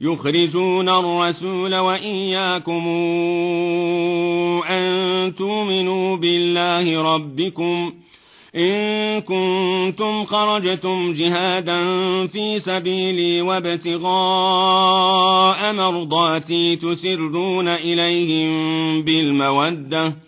يخرجون الرسول وإياكم أن تؤمنوا بالله ربكم إن كنتم خرجتم جهادا في سبيلي وابتغاء مرضاتي تسرون إليهم بالمودة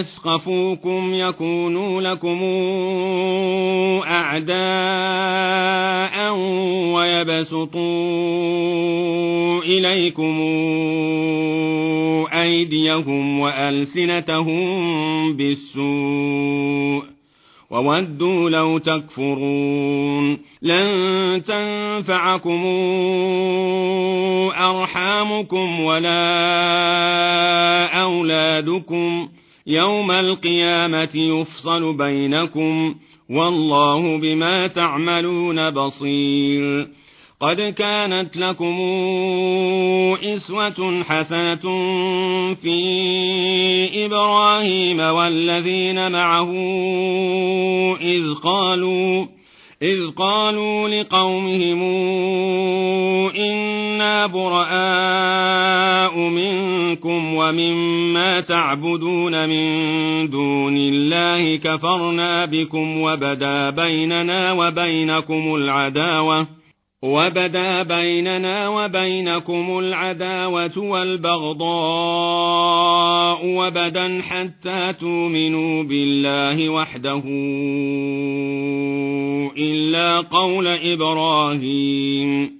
يسقفوكم يكونوا لكم أعداء ويبسطوا إليكم أيديهم وألسنتهم بالسوء وودوا لو تكفرون لن تنفعكم أرحامكم ولا أولادكم يوم القيامة يفصل بينكم والله بما تعملون بصير. قد كانت لكم إسوة حسنة في إبراهيم والذين معه إذ قالوا إذ قالوا لقومهم إنا براء منكم ومما تعبدون من دون الله كفرنا بكم وبدا بيننا وبينكم العداوة وبدا بيننا وبينكم العداوة والبغضاء وبدا حتى تؤمنوا بالله وحده إلا قول إبراهيم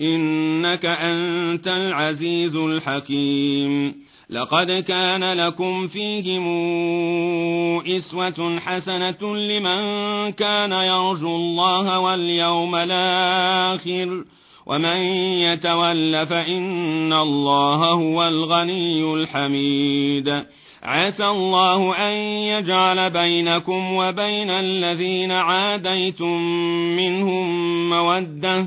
إنك أنت العزيز الحكيم. لقد كان لكم فيهم إسوة حسنة لمن كان يرجو الله واليوم الآخر. ومن يتول فإن الله هو الغني الحميد. عسى الله أن يجعل بينكم وبين الذين عاديتم منهم مودة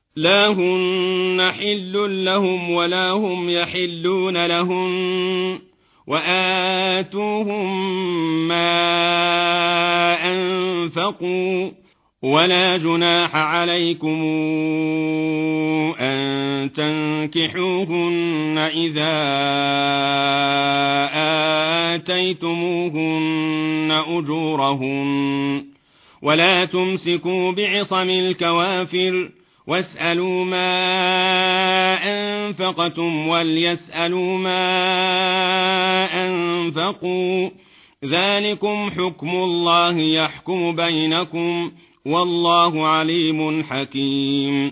لا هن حل لهم ولا هم يحلون لهم وآتوهم ما أنفقوا ولا جناح عليكم أن تنكحوهن إذا آتيتموهن أجورهن ولا تمسكوا بعصم الكوافر واسألوا ما أنفقتم وليسألوا ما أنفقوا ذلكم حكم الله يحكم بينكم والله عليم حكيم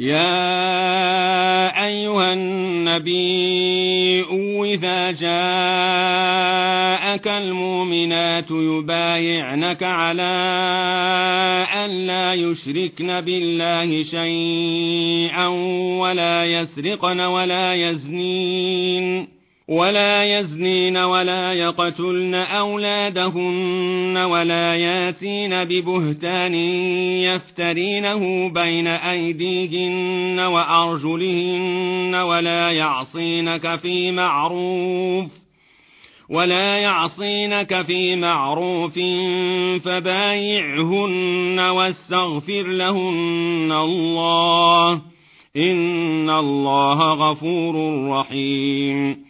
يا أيها النبي إذا جاءك المؤمنات يبايعنك على أن لا يشركن بالله شيئا ولا يسرقن ولا يزنين. ولا يزنين ولا يقتلن أولادهن ولا ياتين ببهتان يفترينه بين أيديهن وأرجلهن ولا يعصينك في معروف ولا يعصينك في معروف فبايعهن واستغفر لهن الله إن الله غفور رحيم